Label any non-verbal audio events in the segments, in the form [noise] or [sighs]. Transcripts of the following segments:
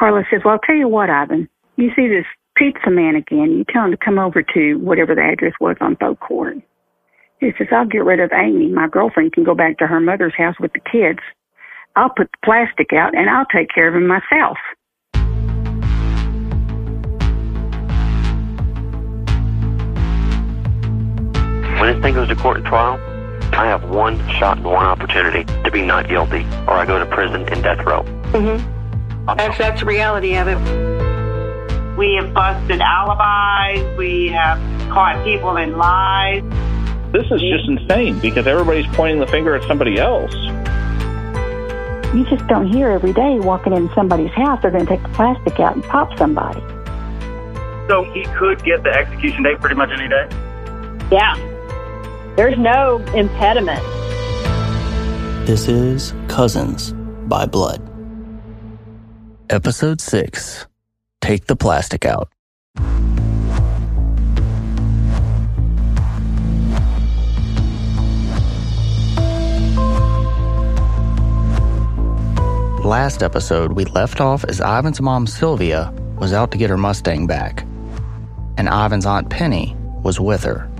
Carlos says, Well, I'll tell you what, Ivan. You see this pizza man again. You tell him to come over to whatever the address was on Folk Court. He says, I'll get rid of Amy. My girlfriend can go back to her mother's house with the kids. I'll put the plastic out and I'll take care of him myself. When this thing goes to court and trial, I have one shot and one opportunity to be not guilty, or I go to prison and death row. Mm-hmm. That's, that's the reality of it. We have busted alibis. We have caught people in lies. This is just insane because everybody's pointing the finger at somebody else. You just don't hear every day walking in somebody's house, they're going to take the plastic out and pop somebody. So he could get the execution date pretty much any day? Yeah. There's no impediment. This is Cousins by Blood. Episode 6 Take the Plastic Out. Last episode, we left off as Ivan's mom Sylvia was out to get her Mustang back, and Ivan's aunt Penny was with her.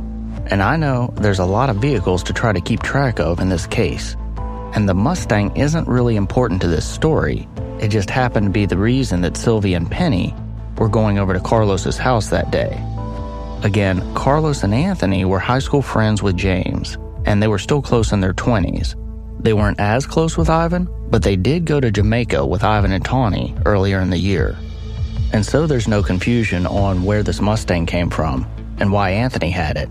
And I know there's a lot of vehicles to try to keep track of in this case. And the Mustang isn't really important to this story. It just happened to be the reason that Sylvia and Penny were going over to Carlos's house that day. Again, Carlos and Anthony were high school friends with James, and they were still close in their 20s. They weren't as close with Ivan, but they did go to Jamaica with Ivan and Tawny earlier in the year. And so there's no confusion on where this Mustang came from and why Anthony had it.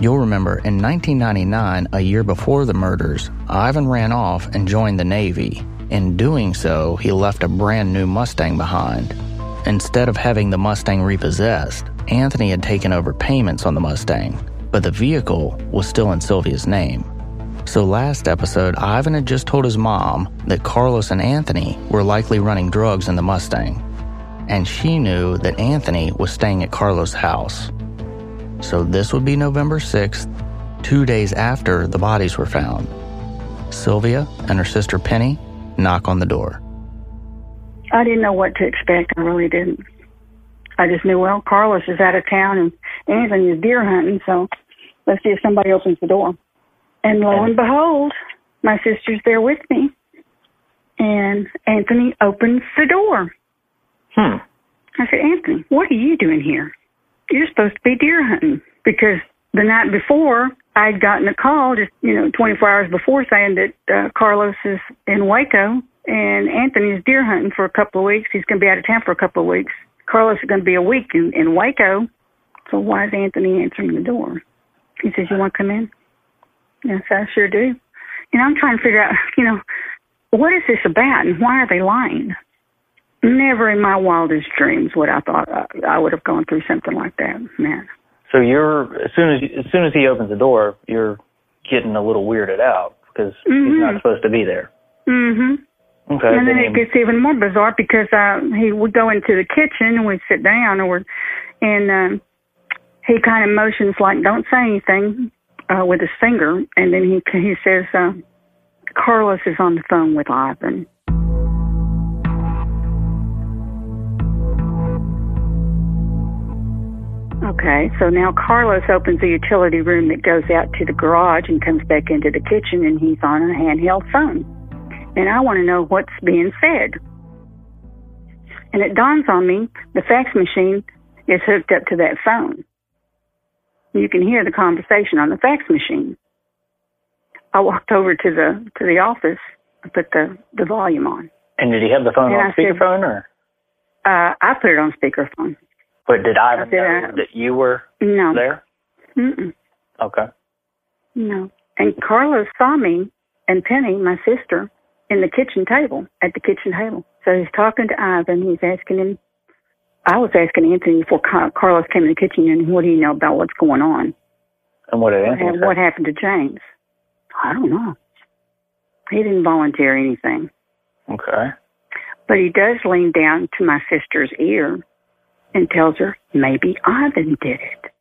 You'll remember in 1999, a year before the murders, Ivan ran off and joined the Navy. In doing so, he left a brand new Mustang behind. Instead of having the Mustang repossessed, Anthony had taken over payments on the Mustang, but the vehicle was still in Sylvia's name. So last episode, Ivan had just told his mom that Carlos and Anthony were likely running drugs in the Mustang. And she knew that Anthony was staying at Carlos' house. So this would be November 6th, two days after the bodies were found. Sylvia and her sister Penny knock on the door. I didn't know what to expect. I really didn't. I just knew, well, Carlos is out of town and Anthony is deer hunting, so let's see if somebody opens the door. And lo and behold, my sister's there with me. And Anthony opens the door. Hmm. I said, Anthony, what are you doing here? You're supposed to be deer hunting because the night before I'd gotten a call just, you know, 24 hours before saying that uh, Carlos is in Waco and Anthony's deer hunting for a couple of weeks. He's going to be out of town for a couple of weeks. Carlos is going to be a week in, in Waco. So why is Anthony answering the door? He says, you want to come in? Yes, I sure do. You know, I'm trying to figure out, [laughs] you know, what is this about and why are they lying? Never in my wildest dreams would I thought uh, I would have gone through something like that, man. So you're as soon as as soon as he opens the door, you're getting a little weirded out because mm-hmm. he's not supposed to be there. Mhm. Okay. And then it gets even more bizarre because uh he would go into the kitchen and we'd sit down and we're and um he kind of motions like don't say anything uh with his finger and then he he says uh Carlos is on the phone with Ivan. Okay, so now Carlos opens the utility room that goes out to the garage and comes back into the kitchen and he's on a handheld phone. And I want to know what's being said. And it dawns on me the fax machine is hooked up to that phone. You can hear the conversation on the fax machine. I walked over to the to the office and put the, the volume on. And did he have the phone And on I said- speakerphone or? Uh, I put it on speakerphone. But did Ivan did, know that you were No. there? Mm-mm. Okay. No. And Carlos saw me and Penny, my sister, in the kitchen table, at the kitchen table. So he's talking to Ivan. He's asking him, I was asking Anthony before Carlos came in the kitchen, and what do you know about what's going on? And what did Anthony hap- say? what happened to James? I don't know. He didn't volunteer anything. Okay. But he does lean down to my sister's ear and tells her maybe Ivan did it.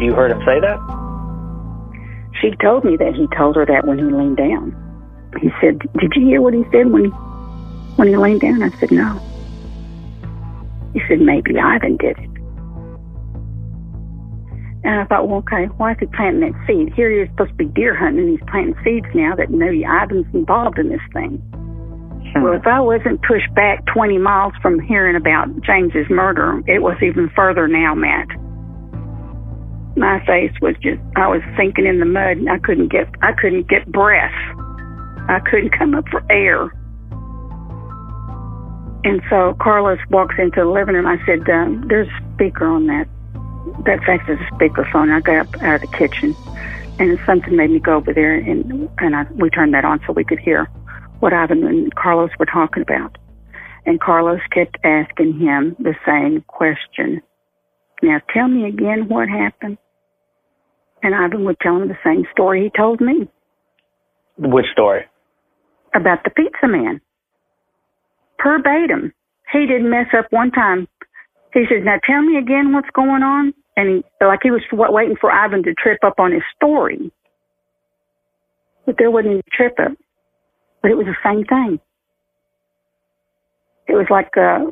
You heard him say that? She told me that he told her that when he leaned down. He said, "Did you hear what he said when he when he leaned down?" I said, "No." He said, "Maybe Ivan did it." And I thought, well, okay, why is he planting that seed? Here he is supposed to be deer hunting, and he's planting seeds now that maybe Ivan's involved in this thing. Hmm. Well, if I wasn't pushed back 20 miles from hearing about James's murder, it was even further now, Matt. My face was just, I was sinking in the mud and I couldn't get, I couldn't get breath. I couldn't come up for air. And so Carlos walks into the living room. I said, um, there's a speaker on that. That's actually a speakerphone. I got up out of the kitchen and something made me go over there and, and I, we turned that on so we could hear what Ivan and Carlos were talking about. And Carlos kept asking him the same question. Now tell me again what happened. And Ivan would tell him the same story he told me Which story? about the pizza man. Verbatim. He didn't mess up one time. He says, now tell me again what's going on. And he, like he was wa- waiting for Ivan to trip up on his story. But there wasn't any trip up. But it was the same thing. It was like, uh,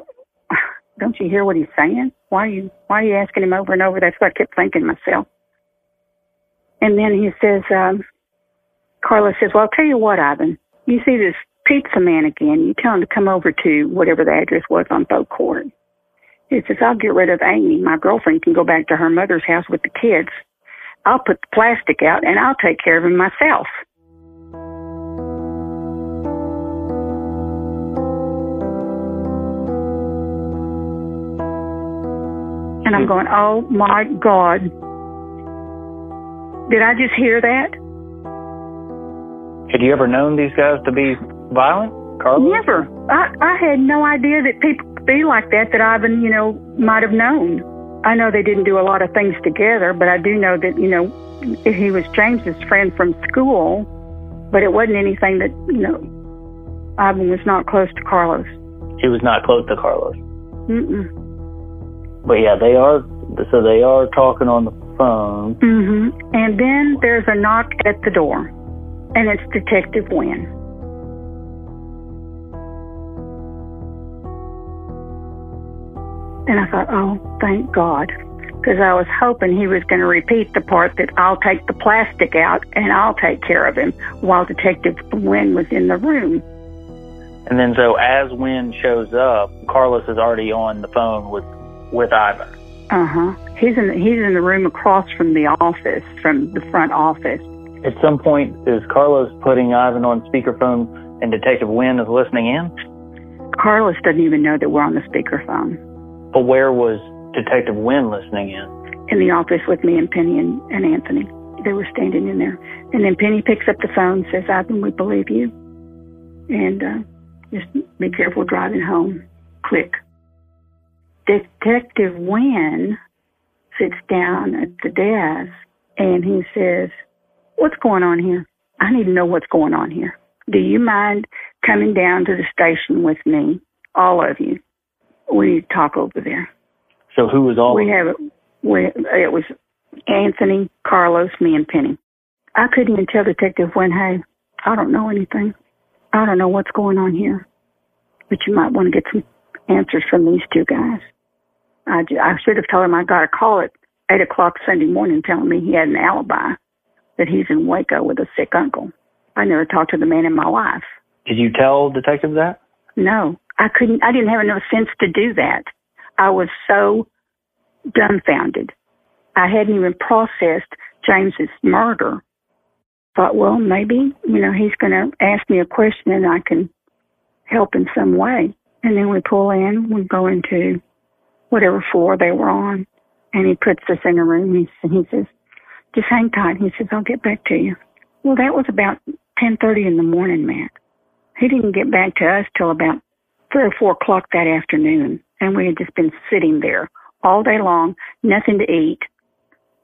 [sighs] don't you hear what he's saying? Why are you, why are you asking him over and over? That's what I kept thinking myself. And then he says, um, Carlos says, well, I'll tell you what, Ivan, you see this pizza man again, you tell him to come over to whatever the address was on Boat Court. He says, I'll get rid of Amy. My girlfriend can go back to her mother's house with the kids. I'll put the plastic out and I'll take care of him myself. And I'm going, oh my God. Did I just hear that? Had you ever known these guys to be violent, Carlos? Never. I, I had no idea that people be like that that Ivan, you know, might have known. I know they didn't do a lot of things together, but I do know that, you know, he was James's friend from school, but it wasn't anything that, you know, Ivan was not close to Carlos. He was not close to Carlos. Mm-mm. But yeah, they are. So they are talking on the phone. Mm-hmm. And then there's a knock at the door, and it's Detective Wynn. And I thought, oh, thank God. Because I was hoping he was going to repeat the part that I'll take the plastic out and I'll take care of him while Detective Wynn was in the room. And then so as Wynn shows up, Carlos is already on the phone with with Ivan. Uh huh. He's in he's in the room across from the office, from the front office. At some point, is Carlos putting Ivan on speakerphone and Detective Wynn is listening in? Carlos doesn't even know that we're on the speakerphone. But where was Detective Wynn listening in? in the office with me and Penny and, and Anthony. They were standing in there. And then Penny picks up the phone and says, Ivan, we believe you. And uh, just be careful driving home. Click. Detective Wynn sits down at the desk and he says, What's going on here? I need to know what's going on here. Do you mind coming down to the station with me? All of you. We talk over there. So who was all? We have it. We, it was Anthony, Carlos, me, and Penny. I couldn't even tell Detective Wynn, hey, I don't know anything. I don't know what's going on here. But you might want to get some answers from these two guys. I, I should have told him I got a call at 8 o'clock Sunday morning telling me he had an alibi, that he's in Waco with a sick uncle. I never talked to the man in my life. Did you tell Detective that? No, I couldn't, I didn't have enough sense to do that. I was so dumbfounded. I hadn't even processed James's murder. Thought, well, maybe, you know, he's going to ask me a question and I can help in some way. And then we pull in, we go into whatever floor they were on, and he puts us in a room. He, he says, just hang tight. He says, I'll get back to you. Well, that was about 10.30 in the morning, Matt. He didn't get back to us till about three or four o'clock that afternoon, and we had just been sitting there all day long, nothing to eat.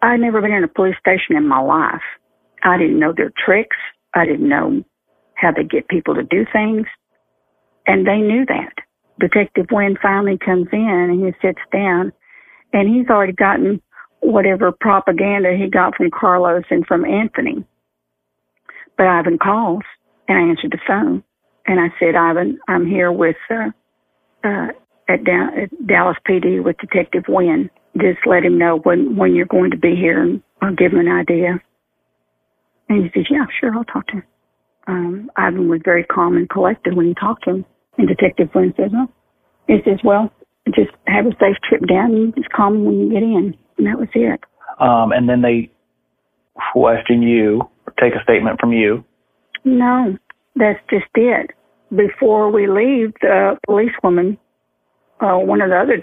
I'd never been in a police station in my life. I didn't know their tricks. I didn't know how they get people to do things. And they knew that. Detective Wynn finally comes in and he sits down and he's already gotten whatever propaganda he got from Carlos and from Anthony. But Ivan calls and I answered the phone and I said, Ivan, I'm here with uh, uh, at, da- at Dallas PD with Detective Wynn. Just let him know when when you're going to be here, and I'll give him an idea. And he says, Yeah, sure, I'll talk to him. Um, Ivan was very calm and collected when he talked to him. And Detective Wynn says, Oh, he says, Well, just have a safe trip down and just call me when you get in. And that was it. Um, and then they question you, or take a statement from you. No, that's just it. Before we leave, the policewoman, uh, one of the other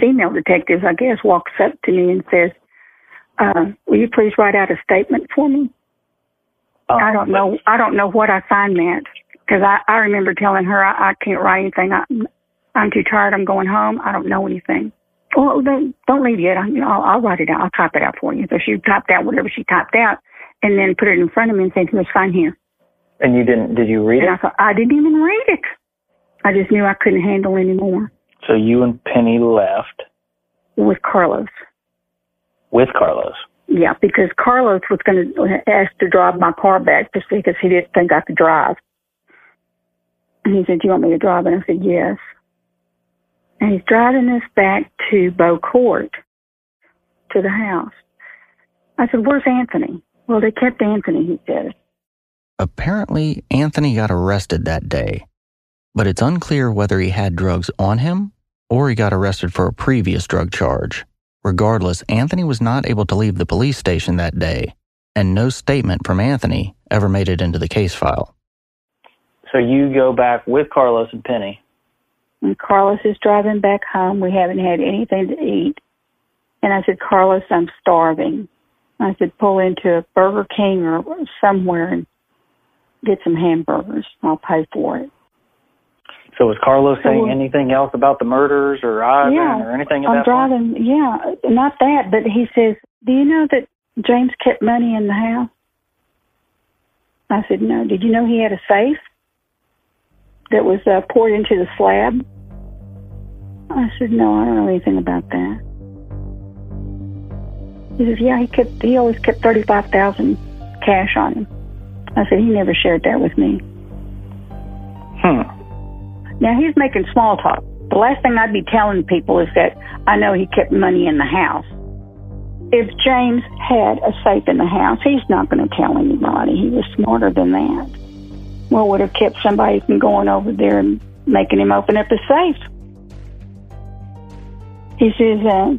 female detectives, I guess, walks up to me and says, uh, "Will you please write out a statement for me?" Um, I don't know. I don't know what I signed that because I, I remember telling her I, I can't write anything. I, I'm too tired. I'm going home. I don't know anything. Well, don't don't leave yet. I, you know, I'll, I'll write it out. I'll type it out for you. So she typed out whatever she typed out, and then put it in front of me and said, "Here's sign here." And you didn't? Did you read And I it? thought I didn't even read it. I just knew I couldn't handle anymore So you and Penny left with Carlos. with Carlos. Yeah, because Carlos was going to ask to drive my car back just because he didn't think I could drive. And he said, "Do you want me to drive?" And I said, "Yes." And he's driving us back to Bow Court, to the house. I said, "Where's Anthony?" Well, they kept Anthony. He said. Apparently, Anthony got arrested that day, but it's unclear whether he had drugs on him or he got arrested for a previous drug charge. Regardless, Anthony was not able to leave the police station that day, and no statement from Anthony ever made it into the case file. So you go back with Carlos and Penny. And Carlos is driving back home. We haven't had anything to eat. And I said, Carlos, I'm starving. I said, pull into a Burger King or somewhere and get some hamburgers. I'll pay for it. So was Carlos So saying anything else about the murders or Ivan yeah, or anything at I'm that point? driving. Yeah, not that, but he says, "Do you know that James kept money in the house?" I said, "No." Did you know he had a safe that was uh, poured into the slab? I said, "No, I don't know anything about that." He says, "Yeah, he kept. He always kept thirty-five thousand cash on him." I said, "He never shared that with me." Hmm. Now he's making small talk. The last thing I'd be telling people is that I know he kept money in the house. If James had a safe in the house, he's not going to tell anybody. He was smarter than that. What would have kept somebody from going over there and making him open up a safe? He says, uh,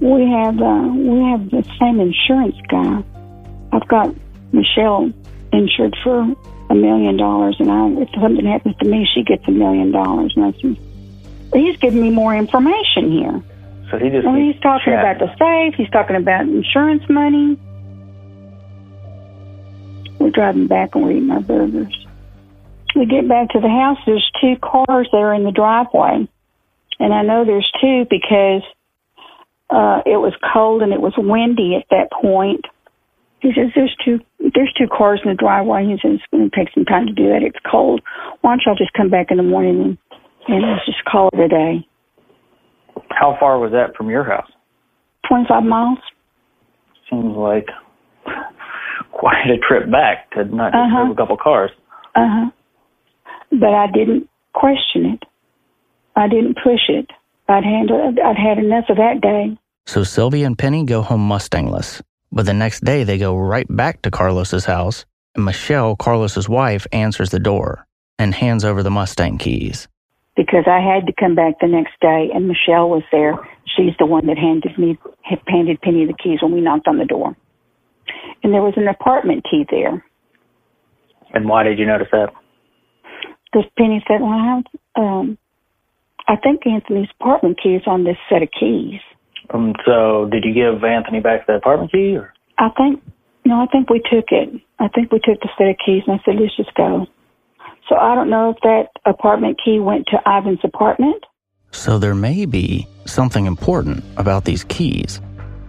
"We have uh, we have the same insurance guy. I've got Michelle insured for a million dollars, and I, if something happens to me, she gets a million dollars." And I said, "He's giving me more information here." So he just keeps he's talking about the safe. He's talking about insurance money. We're driving back and we're eating our burgers. We get back to the house. There's two cars there in the driveway, and I know there's two because uh, it was cold and it was windy at that point. He says there's two there's two cars in the driveway. He says it's going to take some time to do that. It's cold. Why don't y'all just come back in the morning and, and let's just call it a day. How far was that from your house? Twenty five miles. Seems like quite a trip back to not just Uh-huh. move a couple cars. Uh huh. But I didn't question it. I didn't push it. I'd handled. I'd had enough of that day. So Sylvia and Penny go home Mustangless, but the next day they go right back to Carlos's house, and Michelle, Carlos's wife, answers the door and hands over the Mustang keys. because I had to come back the next day, and Michelle was there. She's the one that handed me handed Penny the keys when we knocked on the door, and there was an apartment key there. And why did you notice that? Because Penny said, "Well, I, um, I think Anthony's apartment key is on this set of keys." Um, so did you give Anthony back the apartment key? Or? I think no, I think we took it. I think we took the set of keys, and I said, "Let's just go." So I don't know if that apartment key went to Ivan's apartment. So there may be something important about these keys.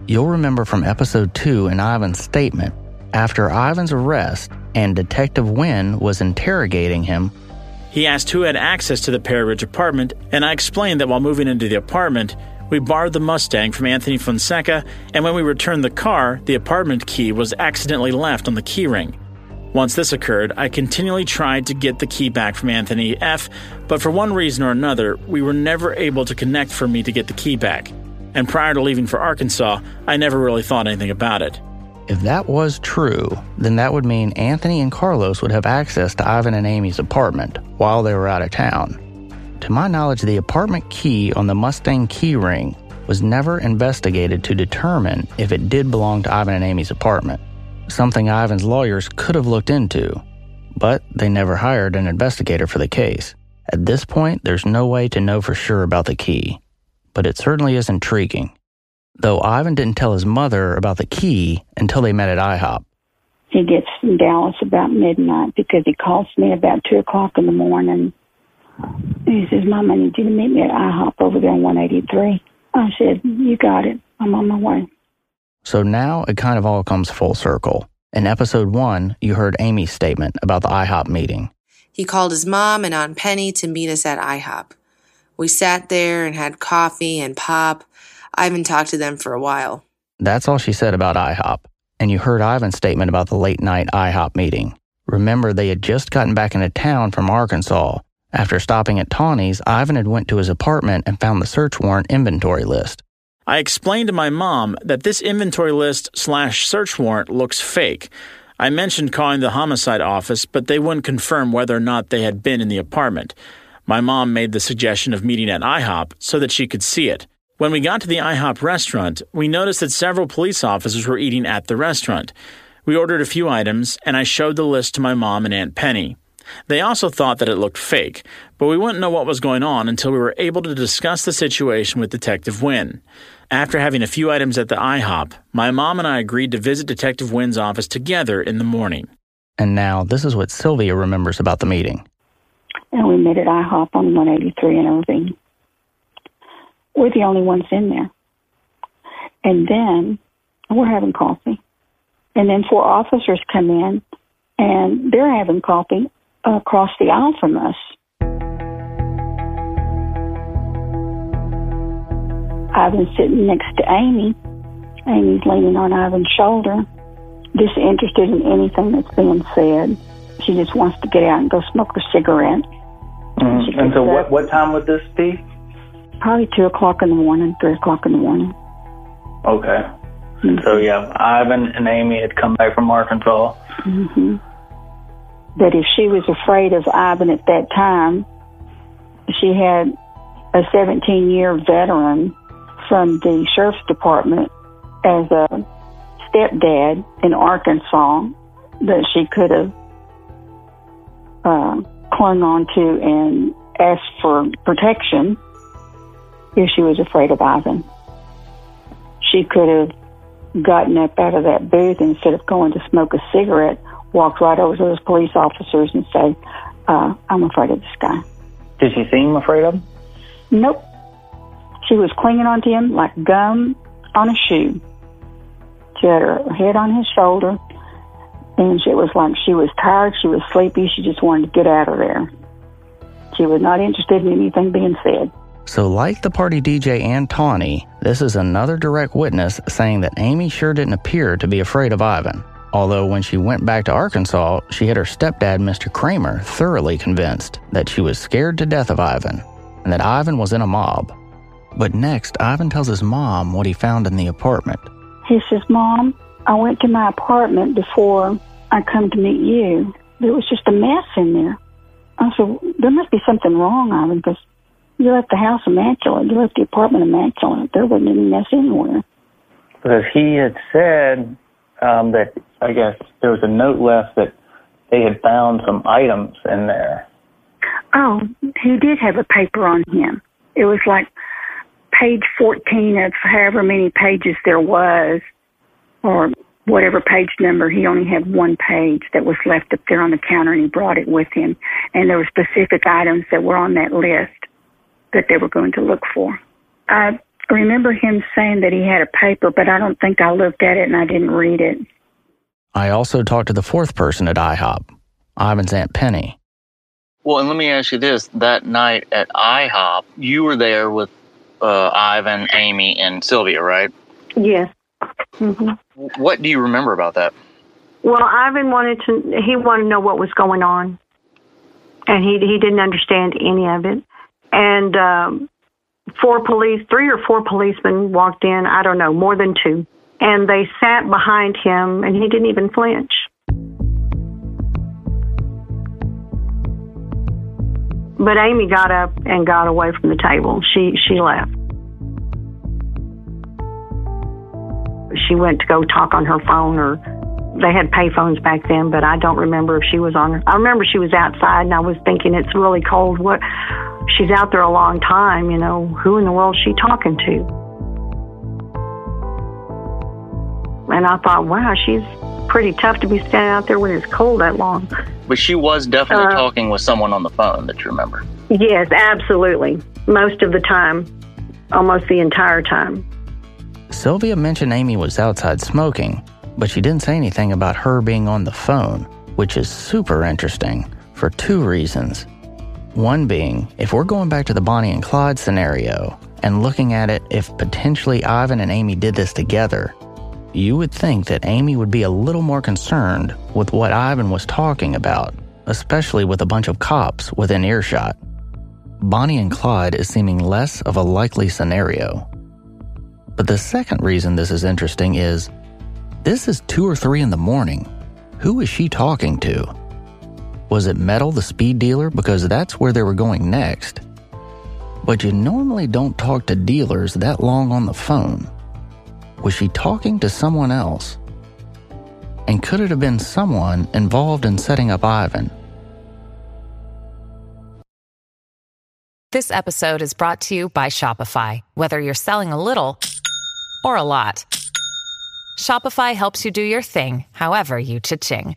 You'll remember from episode 2 in Ivan's statement, after Ivan's arrest and Detective Wynn was interrogating him, He asked who had access to the Perry Ridge apartment, and I explained that while moving into the apartment, we borrowed the Mustang from Anthony Fonseca, and when we returned the car, the apartment key was accidentally left on the keyring. Once this occurred, I continually tried to get the key back from Anthony F., but for one reason or another, we were never able to connect for me to get the key back. And prior to leaving for Arkansas, I never really thought anything about it. If that was true, then that would mean Anthony and Carlos would have access to Ivan and Amy's apartment while they were out of town. To my knowledge, the apartment key on the Mustang keyring was never investigated to determine if it did belong to Ivan and Amy's apartment, something Ivan's lawyers could have looked into, but they never hired an investigator for the case. At this point, there's no way to know for sure about the key, but it certainly is intriguing. Though Ivan didn't tell his mother about the key until they met at IHOP. He gets from Dallas about midnight because he calls me about 2 o'clock in the morning he says, Mom, I need you to meet me at IHOP over there on 183. I said, You got it. I'm on my way. So now it kind of all comes full circle. In episode one, you heard Amy's statement about the IHOP meeting. He called his mom and Aunt Penny to meet us at IHOP. We sat there and had coffee and pop. Ivan talked to them for a while. That's all she said about IHOP. And you heard Ivan's statement about the late night IHOP meeting. Remember, they had just gotten back into town from Arkansas after stopping at Tawny's, Ivan had went to his apartment and found the search warrant inventory list. I explained to my mom that this inventory list slash search warrant looks fake. I mentioned calling the homicide office, but they wouldn't confirm whether or not they had been in the apartment. My mom made the suggestion of meeting at IHOP so that she could see it. When we got to the IHOP restaurant, we noticed that several police officers were eating at the restaurant. We ordered a few items, and I showed the list to my mom and Aunt Penny. They also thought that it looked fake, but we wouldn't know what was going on until we were able to discuss the situation with Detective Wynn. After having a few items at the IHOP, my mom and I agreed to visit Detective Wynn's office together in the morning. And now, this is what Sylvia remembers about the meeting. And we met at IHOP on 183 in Irving. We're the only ones in there. And then we're having coffee. And then four officers come in and they're having coffee across the aisle from us. Ivan's sitting next to Amy. Amy's leaning on Ivan's shoulder, disinterested in anything that's being said. She just wants to get out and go smoke a cigarette. Mm-hmm. And so, what, what time would this be? Probably 2 o'clock in the morning, 3 o'clock in the morning. Okay. Mm-hmm. So, yeah, Ivan and Amy had come back from Arkansas. Mm-hmm that if she was afraid of Ivan at that time, she had a 17 year veteran from the sheriff's department as a stepdad in Arkansas that she could have uh, clung on to and asked for protection if she was afraid of Ivan. She could have gotten up out of that booth instead of going to smoke a cigarette walked right over to those police officers and say, uh, I'm afraid of this guy. Did she seem afraid of him? Nope. She was clinging onto him like gum on a shoe. She had her head on his shoulder, and it was like she was tired, she was sleepy, she just wanted to get out of there. She was not interested in anything being said. So, like the party DJ and Tawny, this is another direct witness saying that Amy sure didn't appear to be afraid of Ivan. Although, when she went back to Arkansas, she had her stepdad, Mr. Kramer, thoroughly convinced that she was scared to death of Ivan and that Ivan was in a mob. But next, Ivan tells his mom what he found in the apartment. He says, Mom, I went to my apartment before I come to meet you. There was just a mess in there. I said, There must be something wrong, Ivan, because you left the house immaculate. You left the apartment immaculate. There wasn't any mess anywhere. But he had said um, that I guess there was a note left that they had found some items in there. Oh, he did have a paper on him. It was like page 14 of however many pages there was, or whatever page number. He only had one page that was left up there on the counter, and he brought it with him. And there were specific items that were on that list that they were going to look for. I remember him saying that he had a paper, but I don't think I looked at it and I didn't read it. I also talked to the fourth person at IHOP, Ivan's Aunt Penny. Well, and let me ask you this: that night at IHOP, you were there with uh, Ivan, Amy, and Sylvia, right? Yes. hmm What do you remember about that? Well, Ivan wanted to. He wanted to know what was going on, and he he didn't understand any of it. And um, four police, three or four policemen walked in. I don't know, more than two, and they sat behind him, and he didn't even flinch. But Amy got up and got away from the table. She she left. She went to go talk on her phone or they had payphones back then, but I don't remember if she was on. Her I remember she was outside, and I was thinking it's really cold. What? She's out there a long time. You know, who in the world is she talking to? And I thought, wow, she's pretty tough to be standing out there when it's cold that long. But she was definitely Uh, talking with someone on the phone that you remember. Yes, absolutely. Most of the time, almost the entire time. Sylvia mentioned Amy was outside smoking, but she didn't say anything about her being on the phone, which is super interesting for two reasons. One being, if we're going back to the Bonnie and Clyde scenario and looking at it if potentially Ivan and Amy did this together, you would think that Amy would be a little more concerned with what Ivan was talking about, especially with a bunch of cops within earshot. Bonnie and Clyde is seeming less of a likely scenario. But the second reason this is interesting is this is 2 or 3 in the morning. Who is she talking to? Was it Metal, the speed dealer? Because that's where they were going next. But you normally don't talk to dealers that long on the phone. Was she talking to someone else? And could it have been someone involved in setting up Ivan? This episode is brought to you by Shopify. Whether you're selling a little or a lot, Shopify helps you do your thing, however you cha-ching.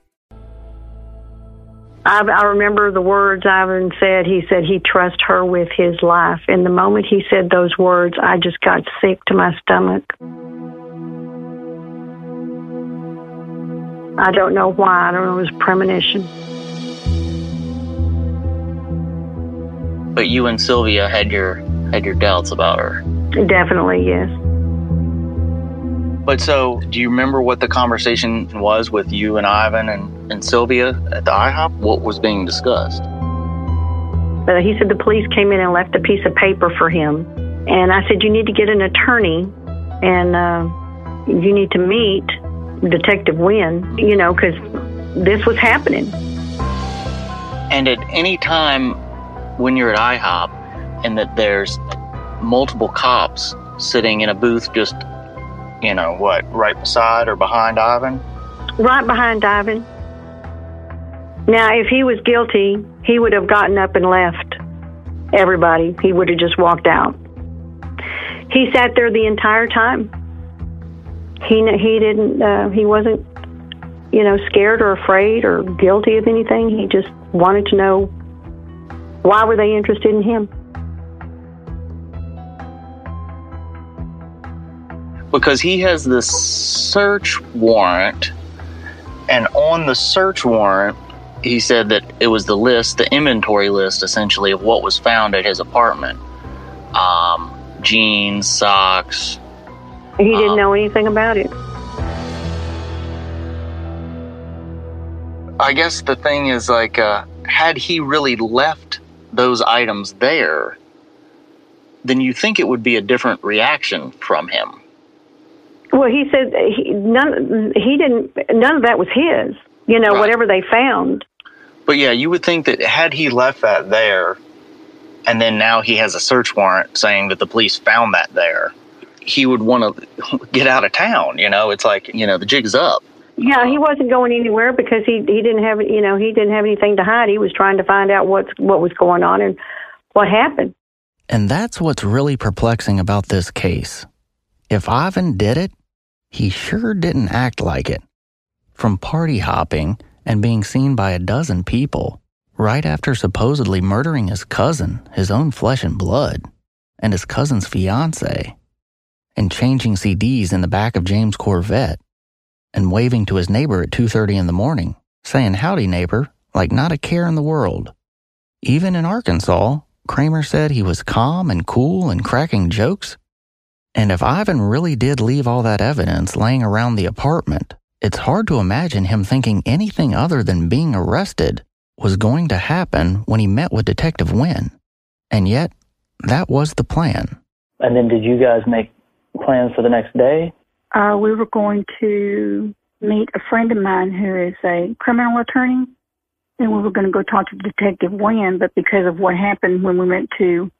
I, I remember the words Ivan said. He said he trust her with his life. And the moment he said those words, I just got sick to my stomach. I don't know why. I don't know. It was premonition. But you and Sylvia had your had your doubts about her. Definitely, yes. But so, do you remember what the conversation was with you and Ivan and, and Sylvia at the IHOP? What was being discussed? But he said the police came in and left a piece of paper for him. And I said, You need to get an attorney and uh, you need to meet Detective Wynn, you know, because this was happening. And at any time when you're at IHOP and that there's multiple cops sitting in a booth just, you know, what, right beside or behind Ivan? Right behind Ivan. Now, if he was guilty, he would have gotten up and left everybody. He would have just walked out. He sat there the entire time. He he didn't uh, he wasn't you know scared or afraid or guilty of anything. He just wanted to know why were they interested in him. Because he has this search warrant, and on the search warrant, he said that it was the list, the inventory list essentially of what was found at his apartment um, jeans, socks. He didn't know anything about it. I guess the thing is like, uh, had he really left those items there, then you think it would be a different reaction from him. Well, he said he, none. He didn't. None of that was his. You know, Right. whatever they found. But yeah, you would think that had he left that there, and then now he has a search warrant saying that the police found that there, he would want to [laughs] get out of town. You know, it's like you know the jig's up. Yeah, he wasn't going anywhere because he he didn't have you know he didn't have anything to hide. He was trying to find out what's what was going on and what happened. And that's what's really perplexing about this case. If Ivan did it, he sure didn't act like it. From party hopping and being seen by a dozen people, right after supposedly murdering his cousin, his own flesh and blood, and his cousin's fiance, and changing CDs in the back of James' Corvette, and waving to his neighbor at 2:30 in the morning, saying howdy neighbor like not a care in the world. Even in Arkansas, Kramer said he was calm and cool and cracking jokes. And if Ivan really did leave all that evidence laying around the apartment, it's hard to imagine him thinking anything other than being arrested was going to happen when he met with Detective Wynn. And yet, that was the plan. And then did you guys make plans for the next day? Uh, we were going to meet a friend of mine who is a criminal attorney, and we were going to go talk to Detective Wynn. But because of what happened when we went to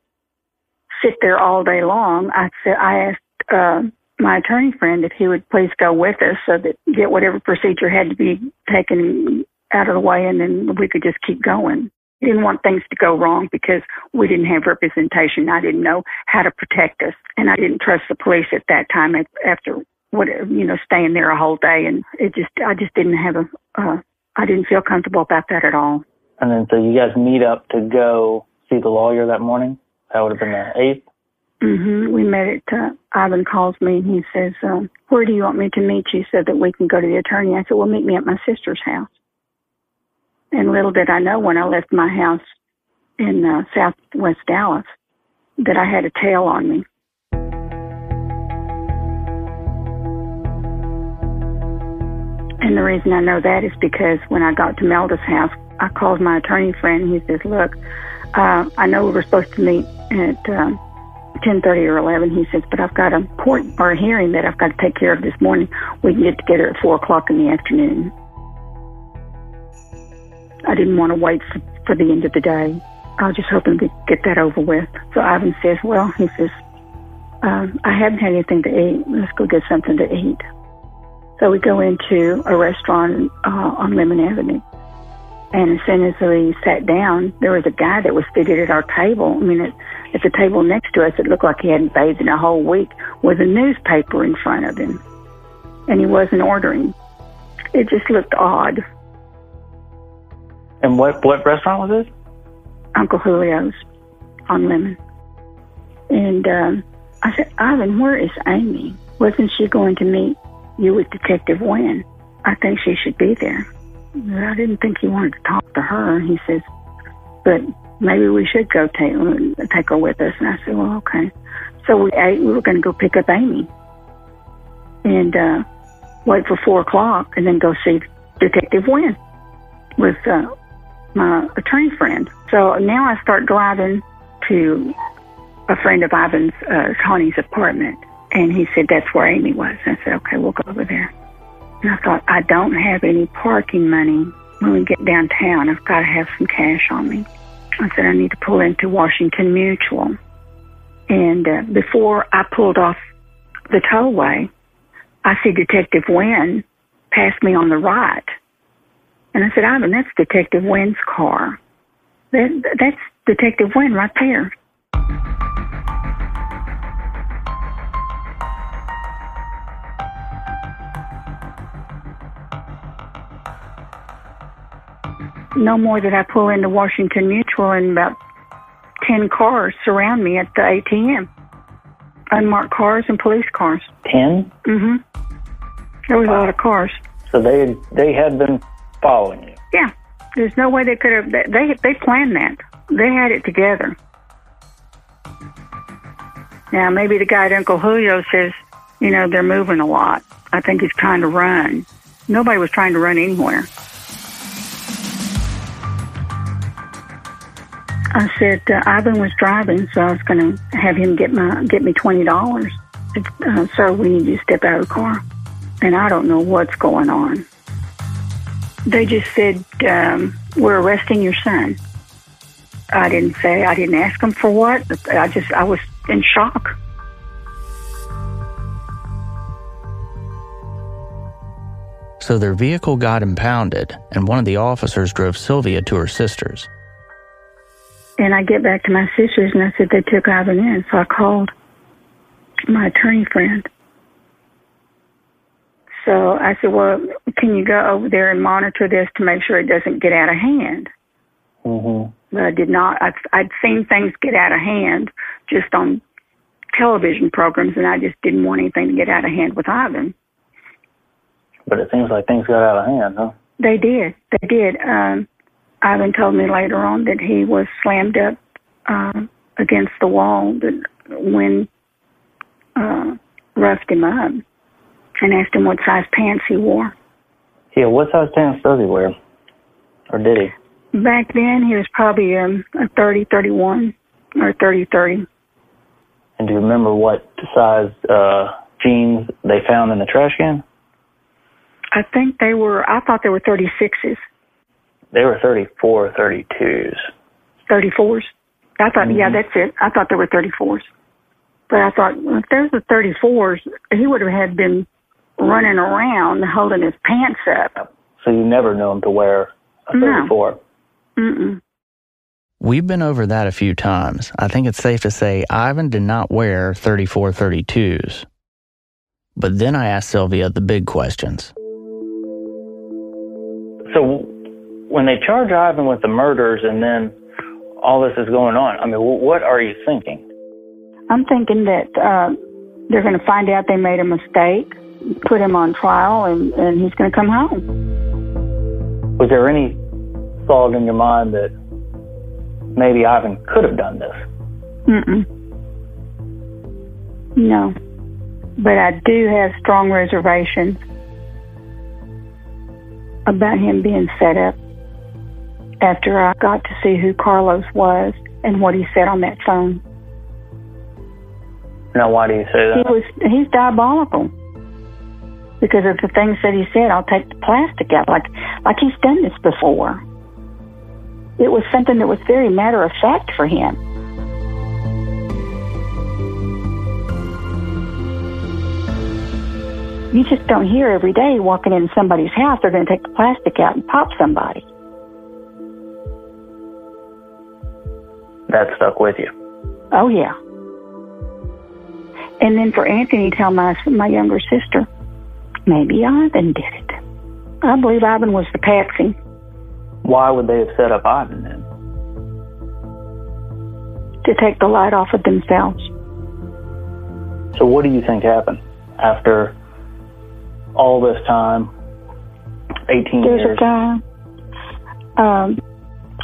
sit there all day long, I said I asked uh, my attorney friend if he would please go with us so that get whatever procedure had to be taken out of the way, and then we could just keep going. I didn't want things to go wrong because we didn't have representation. I didn't know how to protect us, and I didn't trust the police at that time. After what you know, staying there a whole day, and it just I just didn't have a uh, I didn't feel comfortable about that at all. And then so you guys meet up to go see the lawyer that morning. That would have been the eighth. Mm-hmm. We met at, uh, Ivan calls me and he says, um, where do you want me to meet you so that we can go to the attorney? I said, well, meet me at my sister's house. And little did I know when I left my house in uh, southwest Dallas that I had a tail on me. And the reason I know that is because when I got to Melda's house, I called my attorney friend. He says, look, uh, I know we were supposed to meet at um, 10.30 or 11. He says, but I've got a court or a hearing that I've got to take care of this morning. We can get together at 4 o'clock in the afternoon. I didn't want to wait for, for the end of the day. I was just hoping to get that over with. So Ivan says, well, he says, um, I haven't had anything to eat. Let's go get something to eat. So we go into a restaurant uh, on Lemon Avenue. And as soon as we sat down, there was a guy that was seated at our table. I mean, at, at the table next to us, it looked like he hadn't bathed in a whole week with a newspaper in front of him. And he wasn't ordering. It just looked odd. And what, what restaurant was this? Uncle Julio's on Lemon. And um, I said, Ivan, where is Amy? Wasn't she going to meet you with Detective Wynn? I think she should be there. I didn't think he wanted to talk to her. He says, but maybe we should go take take her with us. And I said, well, okay. So we ate, we were going to go pick up Amy and uh, wait for four o'clock, and then go see Detective Wynn with uh, my attorney friend. So now I start driving to a friend of Ivan's, uh, Connie's apartment, and he said that's where Amy was. I said, okay, we'll go over there. And I thought, I don't have any parking money when we get downtown. I've got to have some cash on me. I said, I need to pull into Washington Mutual. And uh, before I pulled off the tollway, I see Detective Wynn pass me on the right. And I said, Ivan, that's Detective Wynn's car. That, that's Detective Wynn right there. No more than I pull into Washington Mutual and about 10 cars surround me at the ATM. Unmarked cars and police cars. 10? Mm-hmm. There was wow. a lot of cars. So they they had been following you? Yeah. There's no way they could have, they, they planned that. They had it together. Now, maybe the guy at Uncle Julio says, you know, they're moving a lot. I think he's trying to run. Nobody was trying to run anywhere. I said uh, Ivan was driving, so I was going to have him get my get me twenty dollars. Uh, we need you to step out of the car, and I don't know what's going on. They just said, um, We're arresting your son. I didn't say, I didn't ask them for what. I just, I was in shock. So their vehicle got impounded, and one of the officers drove Sylvia to her sister's. And I get back to my sisters and I said they took Ivan in. So I called my attorney friend. So I said, well, can you go over there and monitor this to make sure it doesn't get out of hand? Mm-hmm. But I did not. I'd, I'd seen things get out of hand just on television programs, and I just didn't want anything to get out of hand with Ivan. But it seems like things got out of hand, huh? They did. They did. Um, Ivan told me later on that he was slammed up uh, against the wall that when uh, roughed him up and asked him what size pants he wore. Yeah, what size pants does he wear? Or did he? Back then, he was probably um, a 30, 31 or 30, 30. And do you remember what size uh, jeans they found in the trash can? I think they were, I thought they were 36s. They were 34, 32s. 34s? I thought, mm-hmm. yeah, that's it. I thought they were 34s. But I thought, if there's the 34s, he would have had been running around holding his pants up. So you never know him to wear a 34? No. Mm-mm. We've been over that a few times. I think it's safe to say Ivan did not wear 34 32s. But then I asked Sylvia the big questions. So when they charge Ivan with the murders and then all this is going on, I mean, what are you thinking? I'm thinking that uh, they're going to find out they made a mistake, put him on trial, and, and he's going to come home. Was there any thought in your mind that maybe Ivan could have done this? Mm-mm. No. But I do have strong reservations about him being set up after I got to see who Carlos was and what he said on that phone. Now, why do you say that? He was he's diabolical because of the things that he said. I'll take the plastic out, like like he's done this before. It was something that was very matter of fact for him. You just don't hear every day walking in somebody's house, they're going to take the plastic out and pop somebody. That stuck with you. Oh, yeah. And then for Anthony to tell my, my younger sister, maybe Ivan did it. I believe Ivan was the patsy. Why would they have set up Ivan then? To take the light off of themselves. So, what do you think happened after all this time, 18 There's years. a guy, um,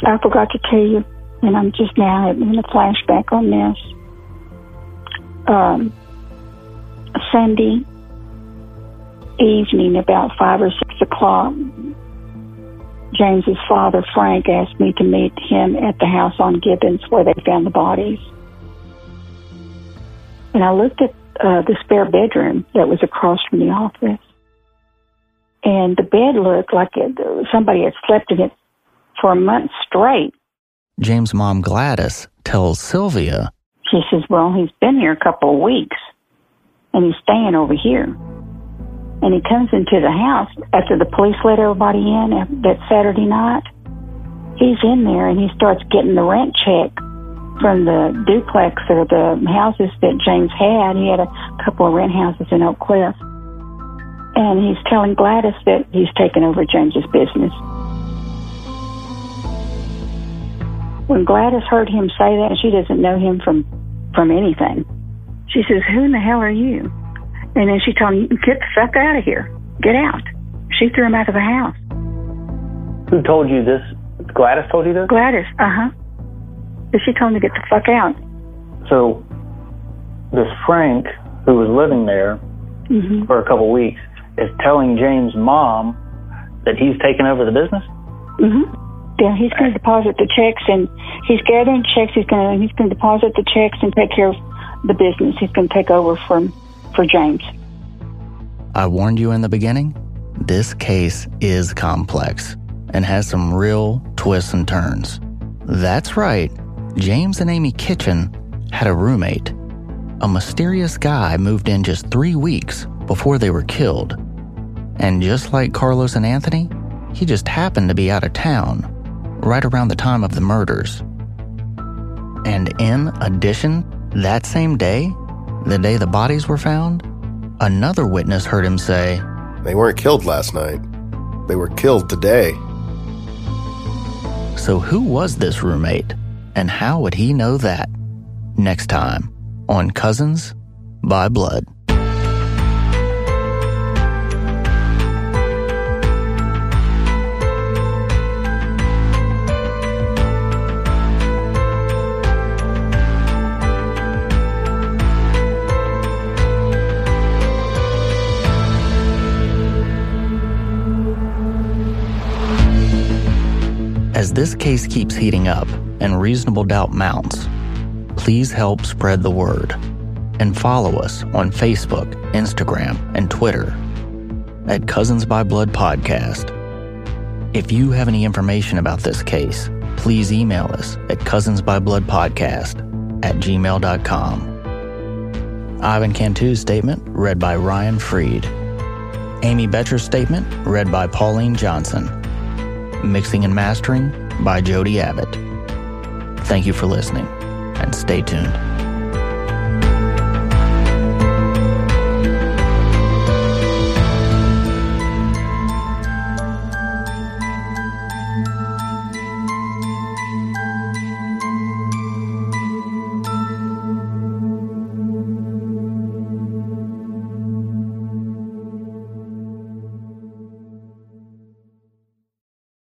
I forgot to tell you, and I'm just now having a flashback on this. Um, Sunday evening, about five or six o'clock, James's father, Frank, asked me to meet him at the house on Gibbons where they found the bodies. And I looked at uh, the spare bedroom that was across from the office and the bed looked like it, somebody had slept in it for a month straight. James' mom, Gladys, tells Sylvia. She says, Well, he's been here a couple of weeks and he's staying over here. And he comes into the house after the police let everybody in that Saturday night. He's in there and he starts getting the rent check from the duplex or the houses that James had. He had a couple of rent houses in Oak Cliff and he's telling Gladys that he's taken over James's business. When Gladys heard him say that, she doesn't know him from from anything. She says, "Who in the hell are you?" And then she told him, "Get the fuck out of here! Get out!" She threw him out of the house. Who told you this? Gladys told you this? Gladys, uh huh. But she told him to get the fuck out. So, this Frank, who was living there mm-hmm. for a couple weeks, is telling James' mom that he's taking over the business? Mm-hmm. Yeah, he's going to deposit the checks, and he's gathering checks. He's going to he's going to deposit the checks and take care of the business. He's going to take over from for James. I warned you in the beginning. this case is complex and has some real twists and turns. That's right, James and Amy Kitchen had a roommate. A mysterious guy moved in just three weeks before they were killed. And just like Carlos and Anthony, he just happened to be out of town right around the time of the murders. And in addition, that same day, the day the bodies were found, another witness heard him say, They weren't killed last night. They were killed today. So, who was this roommate? And how would he know that? Next time on Cousins by Blood. This case keeps heating up and reasonable doubt mounts, please help spread the word and follow us on Facebook, Instagram, and Twitter at Cousins by Blood Podcast. If you have any information about this case, please email us at cousinsbybloodpodcast at gmail.com. Ivan Cantu's statement read by Ryan Freed. Amy Boettcher's statement read by Pauline Johnson. Mixing and mastering by Jody Abbott. Thank you for listening and stay tuned.